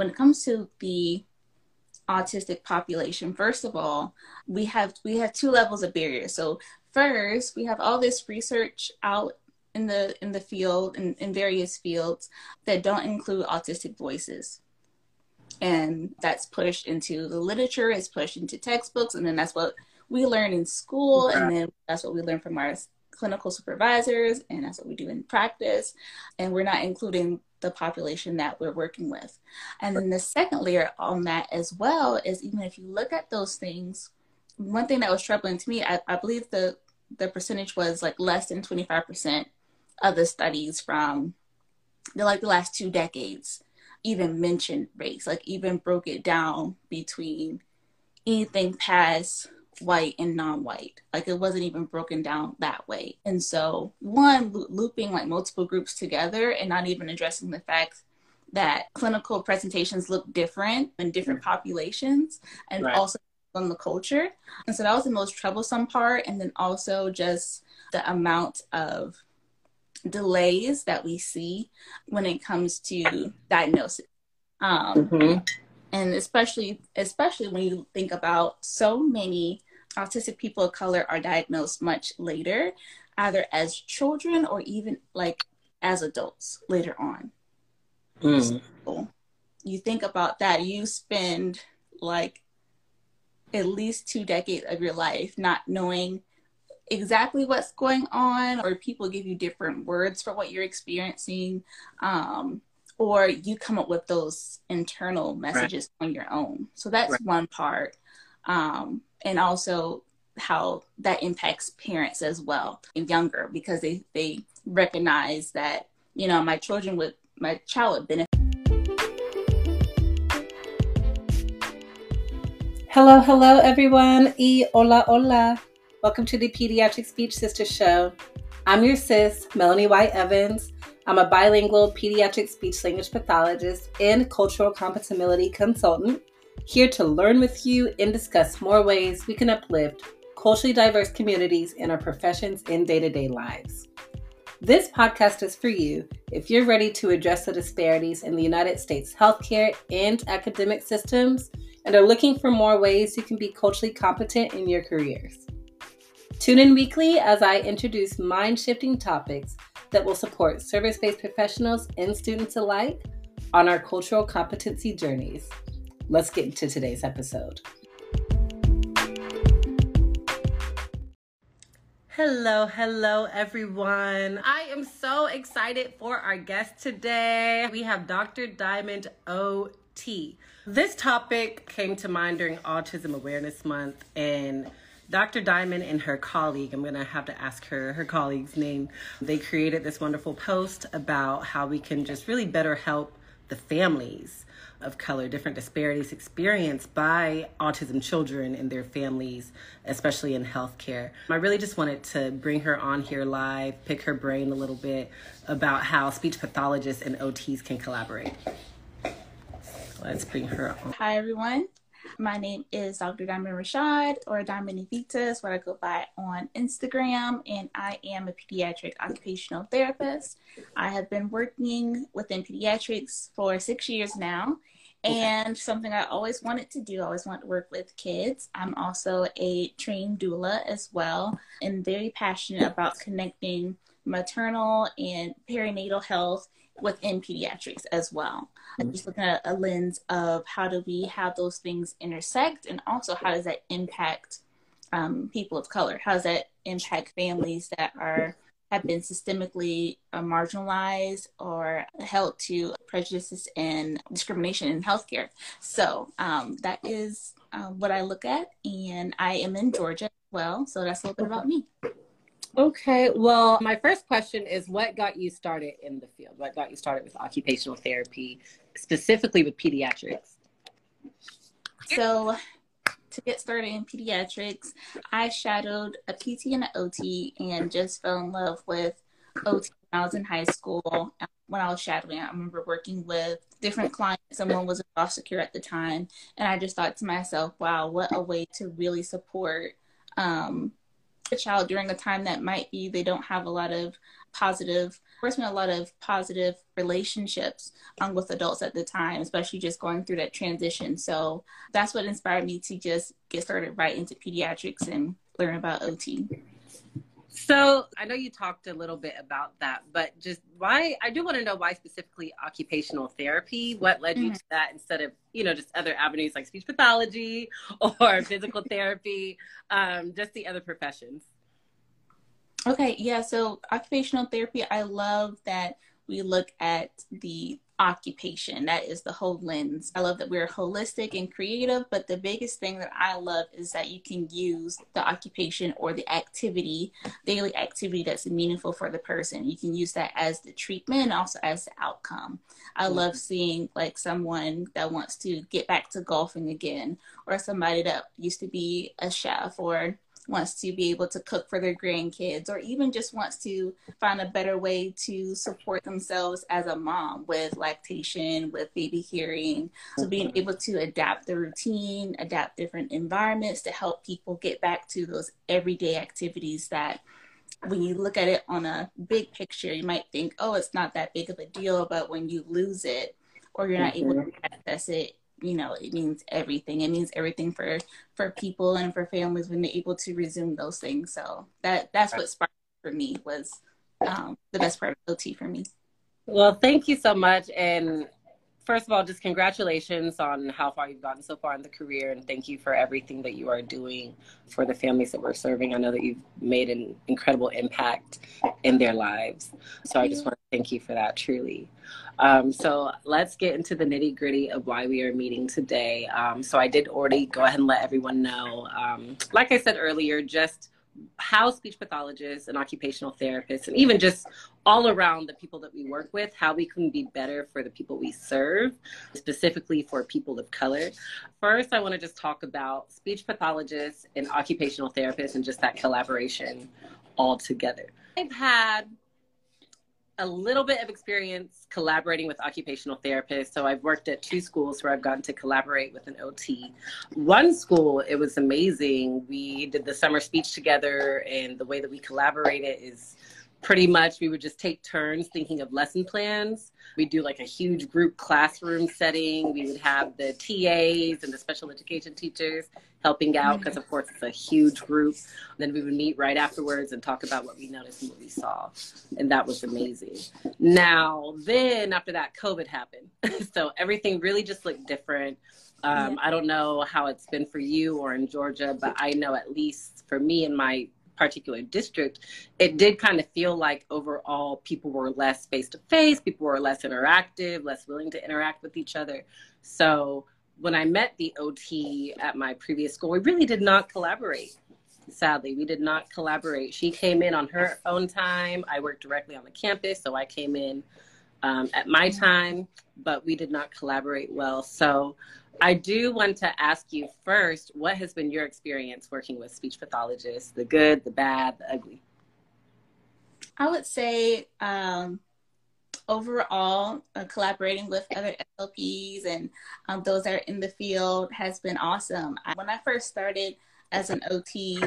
when it comes to the autistic population, first of all, we have we have two levels of barriers. So first, we have all this research out in the in the field in, in various fields that don't include autistic voices. And that's pushed into the literature, it's pushed into textbooks, and then that's what we learn in school, and then that's what we learn from our clinical supervisors, and that's what we do in practice. And we're not including the population that we're working with. And then the second layer on that as well is even if you look at those things, one thing that was troubling to me, I, I believe the the percentage was like less than 25% of the studies from the like the last two decades even mentioned race, like even broke it down between anything past white and non-white. Like it wasn't even broken down that way. And so one looping like multiple groups together and not even addressing the fact that clinical presentations look different in different populations and right. also on the culture. And so that was the most troublesome part. And then also just the amount of delays that we see when it comes to diagnosis. Um, mm-hmm. and especially especially when you think about so many autistic people of color are diagnosed much later, either as children or even like as adults later on. Mm. So you think about that, you spend like at least two decades of your life not knowing exactly what's going on, or people give you different words for what you're experiencing. Um, or you come up with those internal messages right. on your own. So that's right. one part. Um, and also how that impacts parents as well and younger because they they recognize that you know my children would my child would benefit. Hello hello everyone. E hola hola. Welcome to the pediatric speech sister show. I'm your sis melanie white evans. I'm a bilingual pediatric speech language pathologist and cultural competemility consultant here to learn with you and discuss more ways we can uplift culturally diverse communities in our professions and day to day lives. This podcast is for you if you're ready to address the disparities in the United States healthcare and academic systems and are looking for more ways you can be culturally competent in your careers. Tune in weekly as I introduce mind shifting topics that will support service based professionals and students alike on our cultural competency journeys. Let's get into today's episode. Hello, hello, everyone. I am so excited for our guest today. We have Dr. Diamond OT. This topic came to mind during Autism Awareness Month, and Dr. Diamond and her colleague, I'm going to have to ask her her colleague's name. They created this wonderful post about how we can just really better help the families of color, different disparities experienced by autism children and their families, especially in healthcare. I really just wanted to bring her on here live, pick her brain a little bit about how speech pathologists and OTs can collaborate. Let's bring her on. Hi, everyone. My name is Dr. Diamond Rashad, or Diamond Evita is what I go by on Instagram, and I am a pediatric occupational therapist. I have been working within pediatrics for six years now, and something I always wanted to do, I always wanted to work with kids. I'm also a trained doula as well, and very passionate about connecting maternal and perinatal health within pediatrics as well. Mm-hmm. Just looking at a lens of how do we have those things intersect, and also how does that impact um, people of color? How does that impact families that are have been systemically uh, marginalized or held to prejudices and discrimination in healthcare. So um, that is uh, what I look at, and I am in Georgia as well. So that's a little bit about me. Okay. Well, my first question is what got you started in the field? What got you started with occupational therapy, specifically with pediatrics? So, to get started in pediatrics, I shadowed a PT and an OT and just fell in love with OT when I was in high school. When I was shadowing, I remember working with different clients. Someone was a foster care at the time, and I just thought to myself, "Wow, what a way to really support um, a child during a time that might be they don't have a lot of positive been a lot of positive relationships um, with adults at the time, especially just going through that transition. So that's what inspired me to just get started right into pediatrics and learn about OT. So I know you talked a little bit about that, but just why I do want to know why specifically occupational therapy. What led you mm-hmm. to that instead of you know just other avenues like speech pathology or physical therapy, um, just the other professions. Okay, yeah. So occupational therapy, I love that we look at the occupation. That is the whole lens. I love that we're holistic and creative, but the biggest thing that I love is that you can use the occupation or the activity, daily activity that's meaningful for the person. You can use that as the treatment and also as the outcome. I mm-hmm. love seeing like someone that wants to get back to golfing again, or somebody that used to be a chef or wants to be able to cook for their grandkids or even just wants to find a better way to support themselves as a mom with lactation, with baby carrying. So being mm-hmm. able to adapt the routine, adapt different environments to help people get back to those everyday activities that when you look at it on a big picture, you might think, oh, it's not that big of a deal. But when you lose it or you're not mm-hmm. able to access it, you know it means everything. It means everything for for people and for families when they're able to resume those things. So that that's what sparked for me was um, the best part of ot for me. Well thank you so much. And first of all just congratulations on how far you've gotten so far in the career and thank you for everything that you are doing for the families that we're serving. I know that you've made an incredible impact in their lives. So i just want to thank you for that truly. Um, so let's get into the nitty gritty of why we are meeting today. Um, so I did already go ahead and let everyone know, um, like I said earlier, just how speech pathologists and occupational therapists, and even just all around the people that we work with, how we can be better for the people we serve, specifically for people of color. First, I want to just talk about speech pathologists and occupational therapists and just that collaboration all together. I've had a little bit of experience collaborating with occupational therapists. So I've worked at two schools where I've gotten to collaborate with an OT. One school, it was amazing. We did the summer speech together, and the way that we collaborated is pretty much we would just take turns thinking of lesson plans. We'd do like a huge group classroom setting. We would have the TAs and the special education teachers helping out because, of course, it's a huge group. Then we would meet right afterwards and talk about what we noticed and what we saw. And that was amazing. Now, then after that, COVID happened. so everything really just looked different. Um, I don't know how it's been for you or in Georgia, but I know at least for me and my particular district, it did kind of feel like overall people were less face to face, people were less interactive, less willing to interact with each other. So when I met the OT at my previous school, we really did not collaborate. Sadly, we did not collaborate. She came in on her own time. I worked directly on the campus, so I came in um, at my time, but we did not collaborate well. So I do want to ask you first what has been your experience working with speech pathologists, the good, the bad, the ugly? I would say um, overall, uh, collaborating with other SLPs and um, those that are in the field has been awesome. When I first started as an OT,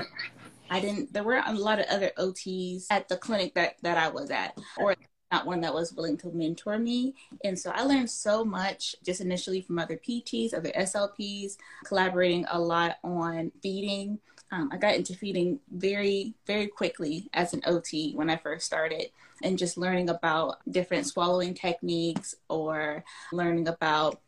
I didn't, there were a lot of other OTs at the clinic that, that I was at, or not one that was willing to mentor me. And so I learned so much just initially from other PTs, other SLPs, collaborating a lot on feeding. Um, I got into feeding very, very quickly as an OT when I first started, and just learning about different swallowing techniques or learning about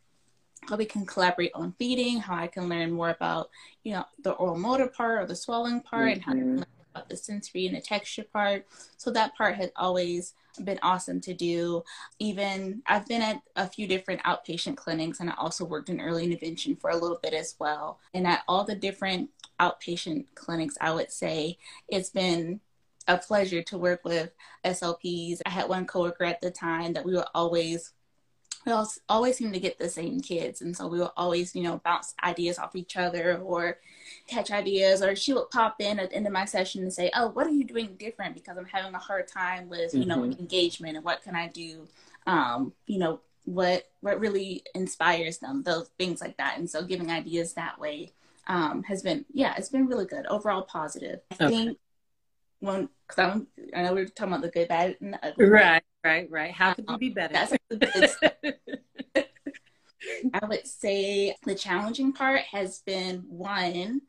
how we can collaborate on feeding, how I can learn more about, you know, the oral motor part or the swallowing part, mm-hmm. and how to mm-hmm. About the sensory and the texture part. So that part has always been awesome to do. Even I've been at a few different outpatient clinics and I also worked in early intervention for a little bit as well. And at all the different outpatient clinics, I would say it's been a pleasure to work with SLPs. I had one coworker at the time that we were always we always seem to get the same kids and so we would always you know bounce ideas off each other or catch ideas or she would pop in at the end of my session and say oh what are you doing different because i'm having a hard time with you know mm-hmm. engagement and what can i do um, you know what what really inspires them those things like that and so giving ideas that way um, has been yeah it's been really good overall positive i okay. think when because i know we are talking about the good bad and the ugly right right, right. How could you be better? I would say the challenging part has been one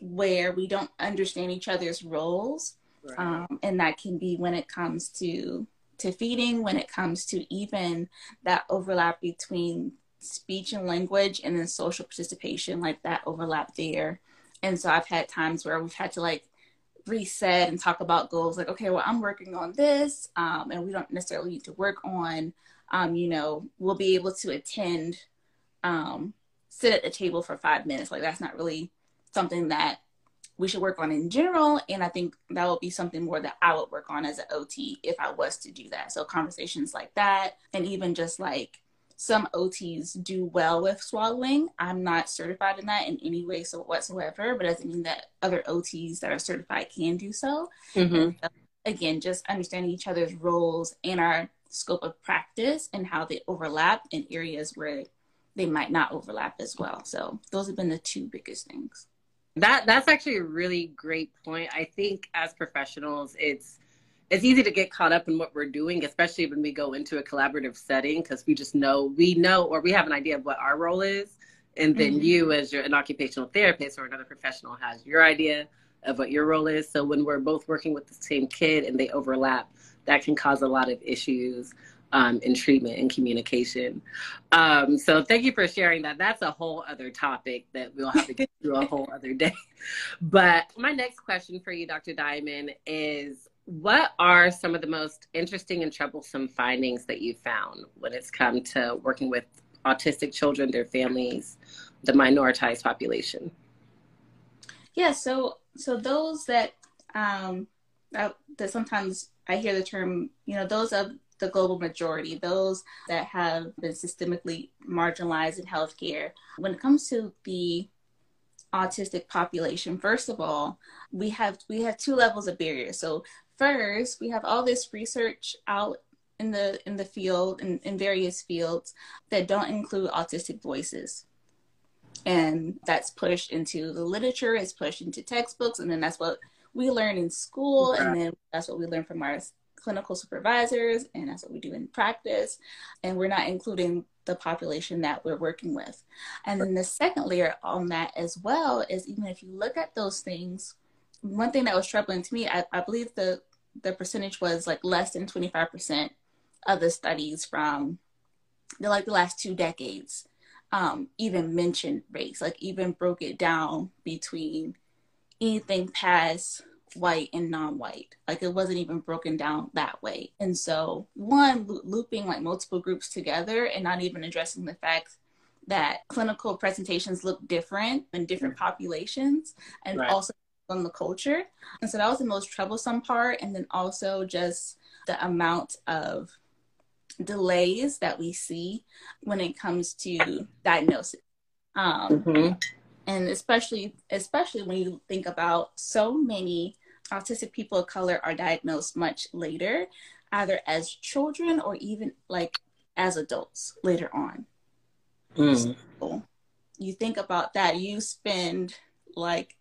where we don't understand each other's roles. Right. Um, and that can be when it comes to to feeding, when it comes to even that overlap between speech and language and then social participation, like that overlap there. And so I've had times where we've had to like reset and talk about goals like, okay, well, I'm working on this, um, and we don't necessarily need to work on, um, you know, we'll be able to attend, um, sit at the table for five minutes. Like, that's not really something that we should work on in general. And I think that would be something more that I would work on as an OT if I was to do that. So, conversations like that, and even just like, some OTs do well with swallowing. I'm not certified in that in any way so whatsoever, but doesn't mean that other OTs that are certified can do so. Mm-hmm. so again, just understanding each other's roles and our scope of practice and how they overlap in areas where they might not overlap as well. So those have been the two biggest things. That that's actually a really great point. I think as professionals, it's it's easy to get caught up in what we're doing, especially when we go into a collaborative setting, because we just know we know or we have an idea of what our role is, and then mm-hmm. you, as your an occupational therapist or another professional, has your idea of what your role is. So when we're both working with the same kid and they overlap, that can cause a lot of issues um, in treatment and communication. Um, so thank you for sharing that. That's a whole other topic that we'll have to get through a whole other day. But my next question for you, Dr. Diamond, is what are some of the most interesting and troublesome findings that you found when it's come to working with autistic children, their families, the minoritized population? Yeah, so so those that um that, that sometimes I hear the term, you know, those of the global majority, those that have been systemically marginalized in healthcare. When it comes to the autistic population, first of all, we have we have two levels of barriers. So first, we have all this research out in the in the field in, in various fields that don't include autistic voices. And that's pushed into the literature it's pushed into textbooks and then that's what we learn in school and then that's what we learn from our clinical supervisors and that's what we do in practice. And we're not including the population that we're working with. And then the second layer on that as well is even if you look at those things one thing that was troubling to me, I, I believe the the percentage was like less than 25% of the studies from the like the last two decades um, even mentioned race, like even broke it down between anything past white and non-white. Like it wasn't even broken down that way. And so one looping like multiple groups together and not even addressing the fact that clinical presentations look different in different populations and right. also on the culture. And so that was the most troublesome part. And then also just the amount of delays that we see when it comes to diagnosis. Um, mm-hmm. And especially, especially when you think about so many autistic people of color are diagnosed much later, either as children or even like as adults later on. Mm. So you think about that, you spend like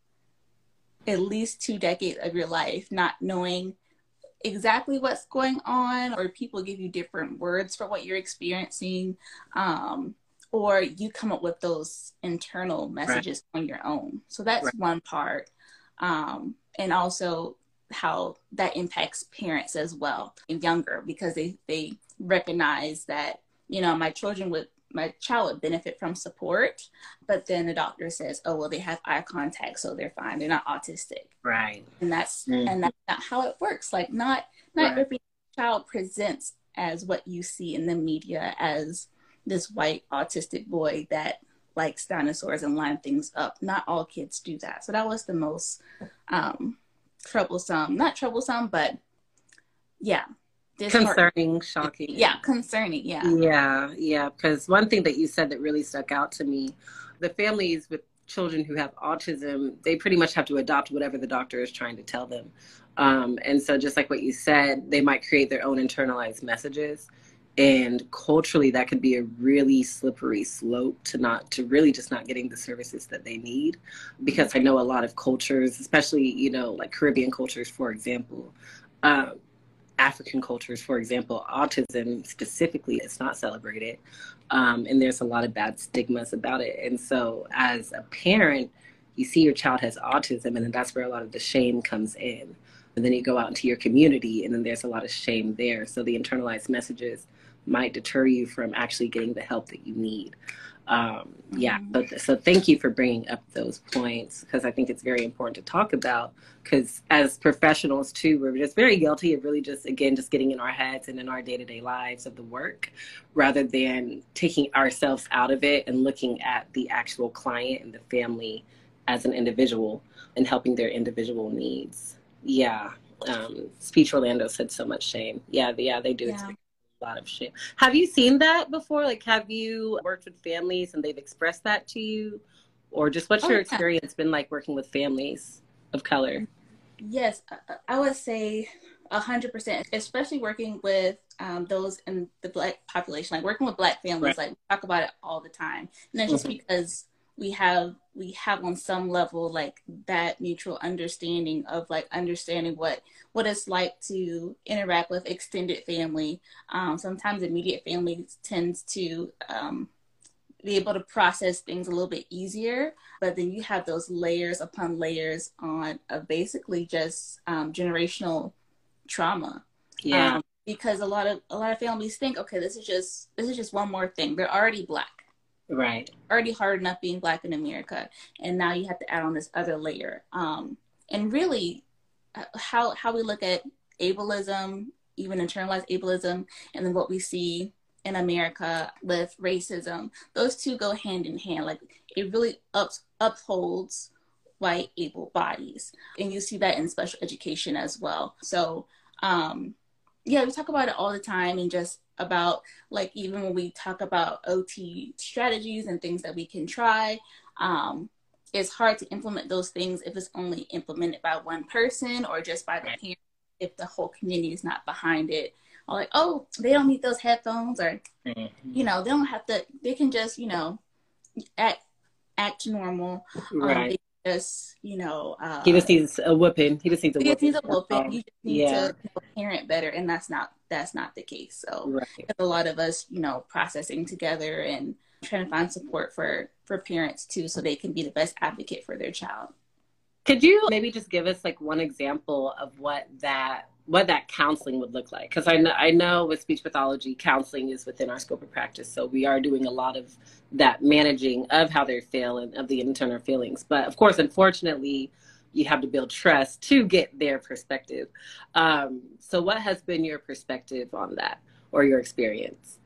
at least two decades of your life not knowing exactly what's going on or people give you different words for what you're experiencing um, or you come up with those internal messages right. on your own so that's right. one part um, and also how that impacts parents as well and younger because they they recognize that you know my children would my child would benefit from support but then the doctor says oh well they have eye contact so they're fine. They're not autistic. Right. And that's mm-hmm. and that's not how it works. Like not not right. every child presents as what you see in the media as this white autistic boy that likes dinosaurs and line things up. Not all kids do that. So that was the most um troublesome not troublesome but yeah concerning shocking. Yeah concerning yeah. Yeah yeah because one thing that you said that really stuck out to me the families with children who have autism they pretty much have to adopt whatever the doctor is trying to tell them. Um, and so just like what you said they might create their own internalized messages and culturally that could be a really slippery slope to not to really just not getting the services that they need. Because i know a lot of cultures especially you know like caribbean cultures for example um, African cultures, for example, autism specifically is not celebrated. Um, and there's a lot of bad stigmas about it. And so, as a parent, you see your child has autism, and then that's where a lot of the shame comes in. And then you go out into your community, and then there's a lot of shame there. So, the internalized messages might deter you from actually getting the help that you need um, yeah mm-hmm. so thank you for bringing up those points because i think it's very important to talk about because as professionals too we're just very guilty of really just again just getting in our heads and in our day-to-day lives of the work rather than taking ourselves out of it and looking at the actual client and the family as an individual and helping their individual needs. Yeah um, speech orlando said so much shame. Yeah yeah they do. Yeah lot of shame. Have you seen that before? Like, have you worked with families and they've expressed that to you? Or just what's oh, your experience yeah. been like working with families of color? Yes, I would say a hundred percent, especially working with um, those in the black population, like working with black families, right. like talk about it all the time. And then just mm-hmm. because we have we have on some level like that mutual understanding of like understanding what what it's like to interact with extended family. Um, sometimes immediate family tends to um, be able to process things a little bit easier but then you have those layers upon layers on of basically just um, generational trauma. Yeah. Um, because a lot of a lot of families think okay this is just this is just one more thing. They're already black Right. Already hard enough being black in America, and now you have to add on this other layer. Um, and really, uh, how how we look at ableism, even internalized ableism, and then what we see in America with racism, those two go hand in hand. Like it really ups, upholds white able bodies, and you see that in special education as well. So, um, yeah, we talk about it all the time, and just about like even when we talk about OT strategies and things that we can try, um, it's hard to implement those things if it's only implemented by one person or just by the parent if the whole community is not behind it. Or like, oh, they don't need those headphones, or mm-hmm. you know, they don't have to. They can just you know act act normal. Um, right. Um, just you know uh, he just needs a whipping he just needs a he whooping, needs a whooping. you just need yeah. to parent better and that's not that's not the case so right. a lot of us you know processing together and trying to find support for for parents too so they can be the best advocate for their child could you maybe just give us like one example of what that what that counseling would look like. Because I know, I know with speech pathology counseling is within our scope of practice so we are doing a lot of that managing of how they feel and of the internal feelings. But of course unfortunately you have to build trust to get their perspective. Um, so what has been your perspective on that or your experience?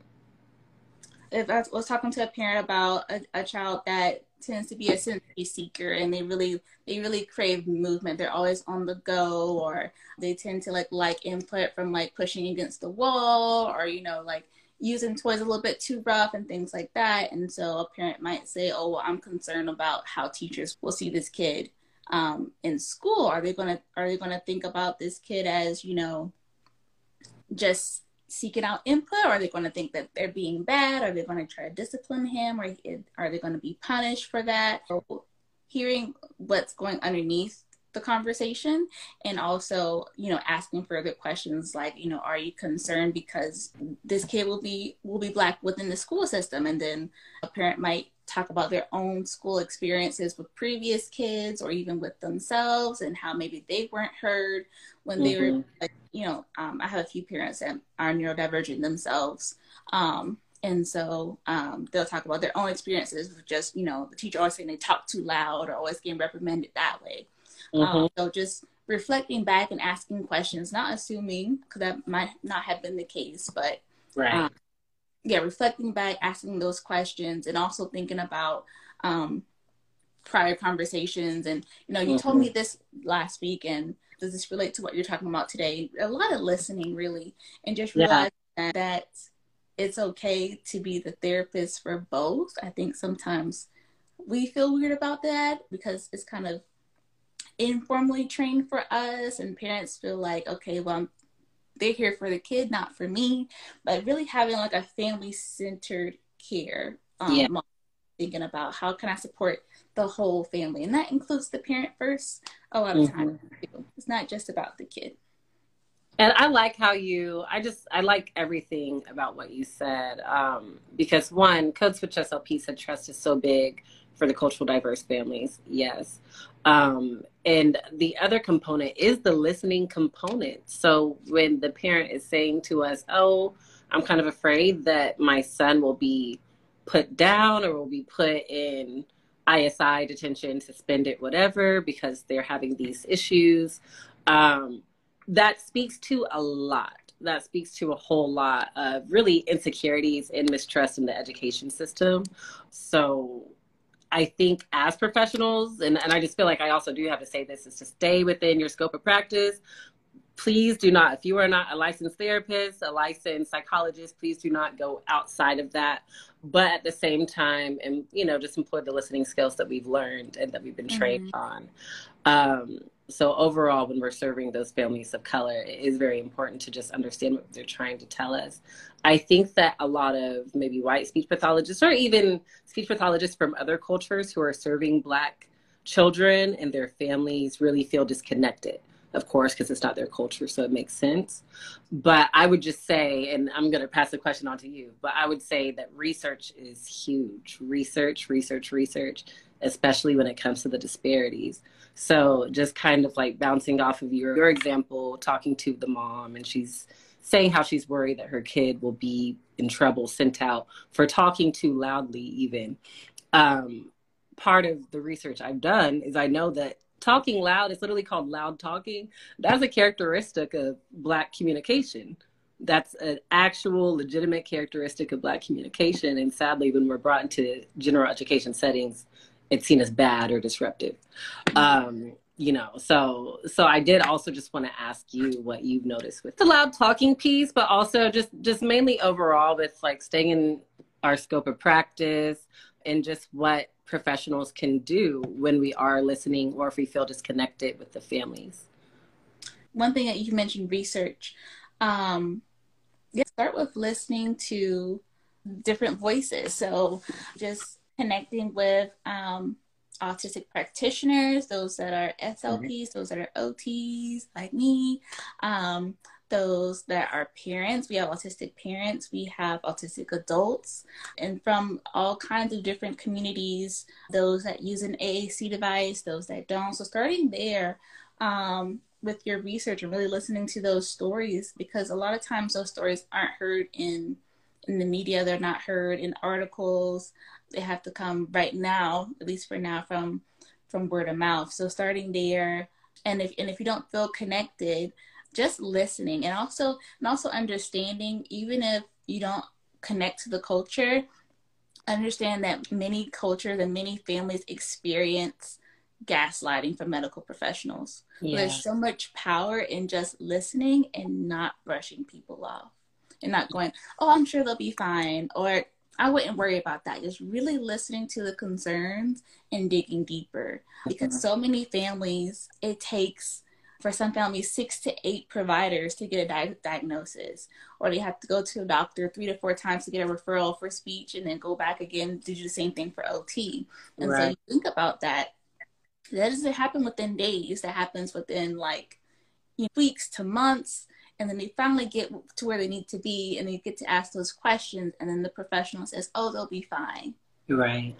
If I was talking to a parent about a, a child that tends to be a sensory seeker and they really they really crave movement. They're always on the go or they tend to like like input from like pushing against the wall or you know like using toys a little bit too rough and things like that. And so a parent might say oh well i'm concerned about how teachers will see this kid um, in school. Are they to are they to think about this kid as you know just seeking out input? Or are they going to think that they're being bad? Are they going to try to discipline him? Or are they going to be punished for that? Or hearing what's going underneath the conversation and also you know asking further questions like you know are you concerned because this kid will be will be black within the school system and then a parent might talk about their own school experiences with previous kids or even with themselves and how maybe they weren't heard when they mm-hmm. were like you know um, i have a few parents that are neurodivergent themselves um, and so um, they'll talk about their own experiences with just you know the teacher always saying they talk too loud or always getting reprimanded that way um, mm-hmm. so just reflecting back and asking questions not assuming because that might not have been the case but right um, yeah, reflecting back, asking those questions, and also thinking about um, prior conversations. And you know, you mm-hmm. told me this last week, and does this relate to what you're talking about today? A lot of listening, really, and just realizing yeah. that it's okay to be the therapist for both. I think sometimes we feel weird about that because it's kind of informally trained for us, and parents feel like, okay, well, I'm they're here for the kid, not for me. But really having like a family centered care. Um, yeah. Thinking about how can I support the whole family, and that includes the parent first. A lot of mm-hmm. times, it's not just about the kid. And I like how you, I just, I like everything about what you said. Um, because one, Code Switch SLP said trust is so big for the cultural diverse families. Yes. Um, and the other component is the listening component. So when the parent is saying to us, oh, I'm kind of afraid that my son will be put down or will be put in ISI detention, suspended, whatever, because they're having these issues. Um, that speaks to a lot. That speaks to a whole lot of really insecurities and mistrust in the education system. So I think as professionals, and, and I just feel like I also do have to say this, is to stay within your scope of practice. Please do not, if you are not a licensed therapist, a licensed psychologist, please do not go outside of that. But at the same time, and you know, just employ the listening skills that we've learned and that we've been trained mm-hmm. on. Um, so overall when we're serving those families of color it is very important to just understand what they're trying to tell us. I think that a lot of maybe white speech pathologists or even speech pathologists from other cultures who are serving black children and their families really feel disconnected of course because it's not their culture so it makes sense. But i would just say and i'm going to pass the question on to you but i would say that research is huge. Research research research especially when it comes to the disparities so just kind of like bouncing off of your, your example, talking to the mom, and she's saying how she's worried that her kid will be in trouble, sent out for talking too loudly, even. Um, part of the research I've done is I know that talking loud is literally called loud talking. That's a characteristic of Black communication. That's an actual legitimate characteristic of Black communication. And sadly, when we're brought into general education settings, it's seen as bad or disruptive. Um, you know, so so I did also just want to ask you what you've noticed with the loud talking piece, but also just just mainly overall with like staying in our scope of practice and just what professionals can do when we are listening or if we feel disconnected with the families. One thing that you mentioned research. Um, yeah, start with listening to different voices. So just connecting with um, autistic practitioners, those that are SLPs, mm-hmm. those that are OTs like me, um, those that are parents. We have autistic parents, we have autistic adults, and from all kinds of different communities, those that use an AAC device, those that don't. So, starting there, um, with your research and really listening to those stories because a lot of times those stories aren't heard in in the media they're not heard in articles they have to come right now, at least for now, from from word of mouth. So starting there, and if and if you don't feel connected, just listening and also and also understanding, even if you don't connect to the culture, understand that many cultures and many families experience gaslighting from medical professionals. Yeah. There's so much power in just listening and not brushing people off and not going, oh, I'm sure they'll be fine, or I wouldn't worry about that. Just really listening to the concerns and digging deeper. Because so uh-huh. many families, it takes for some families six to eight providers to get a di- diagnosis, or they have to go to a doctor three to four times to get a referral for speech, and then go back again to do the same thing for OT. And right. so you think about that. That doesn't happen within days. That happens within like weeks to months and then they finally get to where they need to be and they get to ask those questions and then the professional says oh they'll be fine. Right.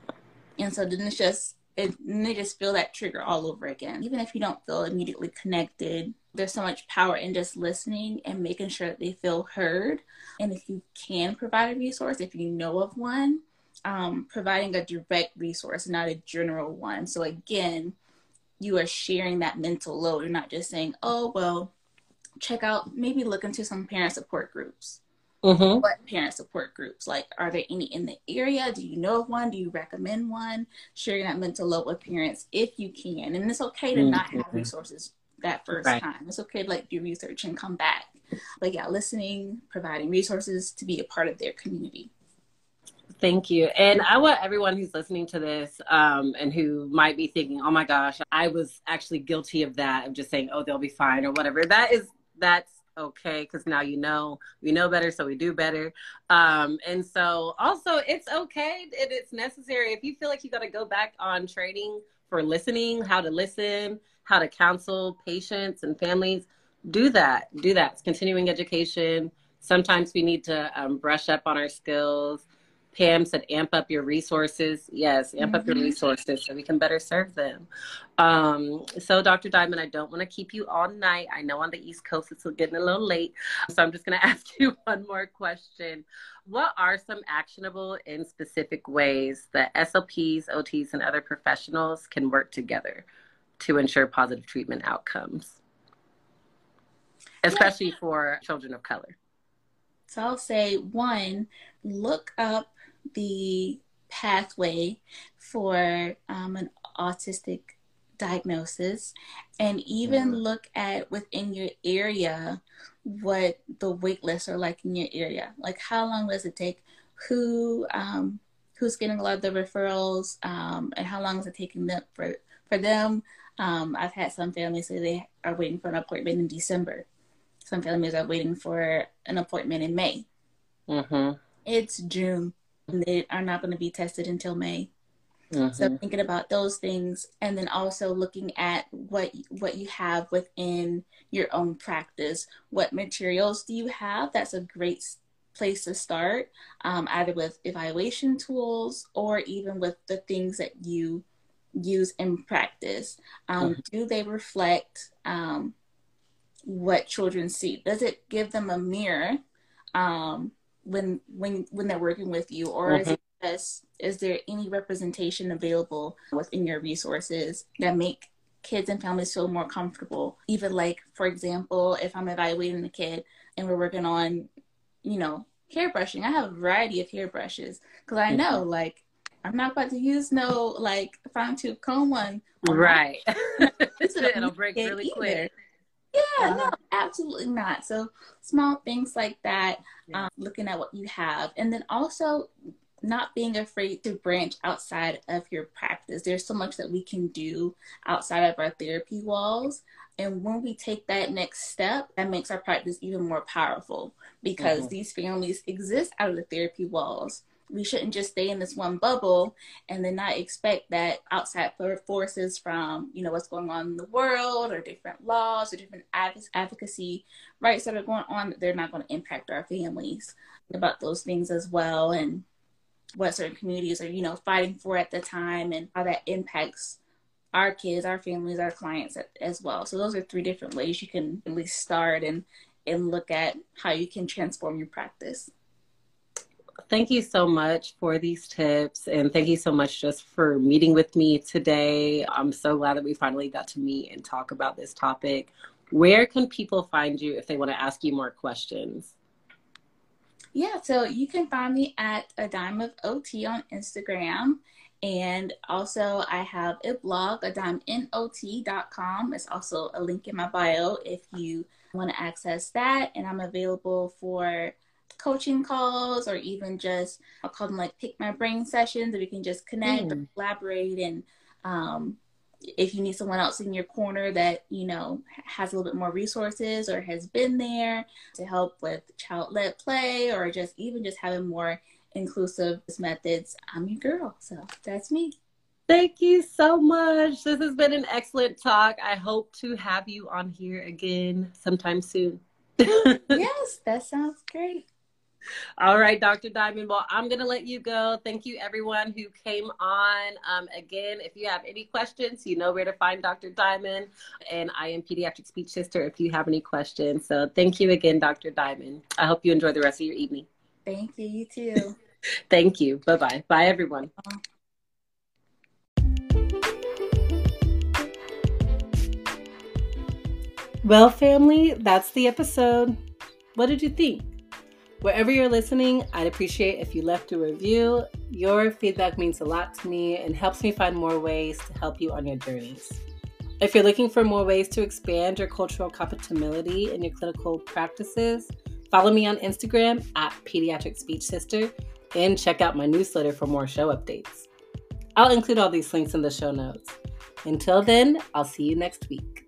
And so then it's just it, and they just feel that trigger all over again. Even if you don't feel immediately connected there's so much power in just listening and making sure that they feel heard. And if you can provide a resource if you know of one um, providing a direct resource not a general one. So again you are sharing that mental load. You're not just saying oh well check out, maybe look into some parent support groups. Mm-hmm. What parent support groups? Like, are there any in the area? Do you know of one? Do you recommend one? Sharing that mental load with parents if you can. And it's okay to mm-hmm. not have resources that first right. time. It's okay to like do research and come back. But yeah, listening, providing resources to be a part of their community. Thank you. And I want everyone who's listening to this um, and who might be thinking, oh my gosh, I was actually guilty of that, of just saying, oh, they'll be fine or whatever. That is that's okay because now you know we know better so we do better um and so also it's okay and it's necessary if you feel like you got to go back on training for listening how to listen how to counsel patients and families do that. Do that. It's continuing education. Sometimes we need to um, brush up on our skills. Pam said, amp up your resources. Yes, amp mm-hmm. up your mm-hmm. resources so we can better serve them. Um, so, Dr. Diamond, I don't want to keep you all night. I know on the East Coast it's getting a little late. So, I'm just going to ask you one more question. What are some actionable and specific ways that SLPs, OTs, and other professionals can work together to ensure positive treatment outcomes, especially for children of color? So, I'll say one, look up the pathway for um, an autistic diagnosis. And even mm-hmm. look at within your area what the wait lists are like in your area. Like how long does it take? Who um, who's getting a lot of the referrals? Um, and how long is it taking them for for them? Um, i've had some families say they are waiting for an appointment in december. Some families are waiting for an appointment in may. Mm-hmm. it's june they are not going to be tested until May. Mm-hmm. So thinking about those things, and then also looking at what what you have within your own practice. What materials do you have? That's a great place to start, um, either with evaluation tools or even with the things that you use in practice. Um, mm-hmm. Do they reflect um, what children see? Does it give them a mirror? Um, when when when they're working with you or mm-hmm. is it just is there any representation available within your resources that make kids and families feel more comfortable even like for example if i'm evaluating a kid and we're working on you know hair brushing i have a variety of hair brushes because i know mm-hmm. like i'm not about to use no like fine tooth comb one right it'll break really either. quick yeah, no, absolutely not. So small things like that, yeah. um, looking at what you have, and then also not being afraid to branch outside of your practice. There's so much that we can do outside of our therapy walls. And when we take that next step, that makes our practice even more powerful because mm-hmm. these families exist out of the therapy walls we shouldn't just stay in this one bubble and then not expect that outside forces from you know what's going on in the world or different laws or different advocacy rights that are going on they're not going to impact our families about those things as well and what certain communities are you know fighting for at the time and how that impacts our kids our families our clients as well. So those are three different ways you can at least start and and look at how you can transform your practice thank you so much for these tips. And thank you so much just for meeting with me today. I'm so glad that we finally got to meet and talk about this topic. Where can people find you if they want to ask you more questions? Yeah, so you can find me at a dime of OT on Instagram. And also, I have a blog, a dimeinot.com. It's also a link in my bio if you want to access that. And I'm available for coaching calls or even just I'll call them like pick my brain sessions that we can just connect mm. or collaborate and um, if you need someone else in your corner that you know has a little bit more resources or has been there to help with child-led play or just even just having more inclusive methods i'm your girl. So that's me. Thank you so much. This has been an excellent talk. I hope to have you on here again sometime soon. Yes that sounds great all right, Dr. Diamond. Well, I'm going to let you go. Thank you, everyone who came on. Um, again, if you have any questions, you know where to find Dr. Diamond. And I am Pediatric Speech Sister if you have any questions. So thank you again, Dr. Diamond. I hope you enjoy the rest of your evening. Thank you. You too. thank you. Bye bye. Bye, everyone. Well, family, that's the episode. What did you think? Wherever you're listening, I'd appreciate if you left a review. Your feedback means a lot to me and helps me find more ways to help you on your journeys. If you're looking for more ways to expand your cultural competemility in your clinical practices, follow me on Instagram at Pediatric Speech Sister and check out my newsletter for more show updates. I'll include all these links in the show notes. Until then, I'll see you next week.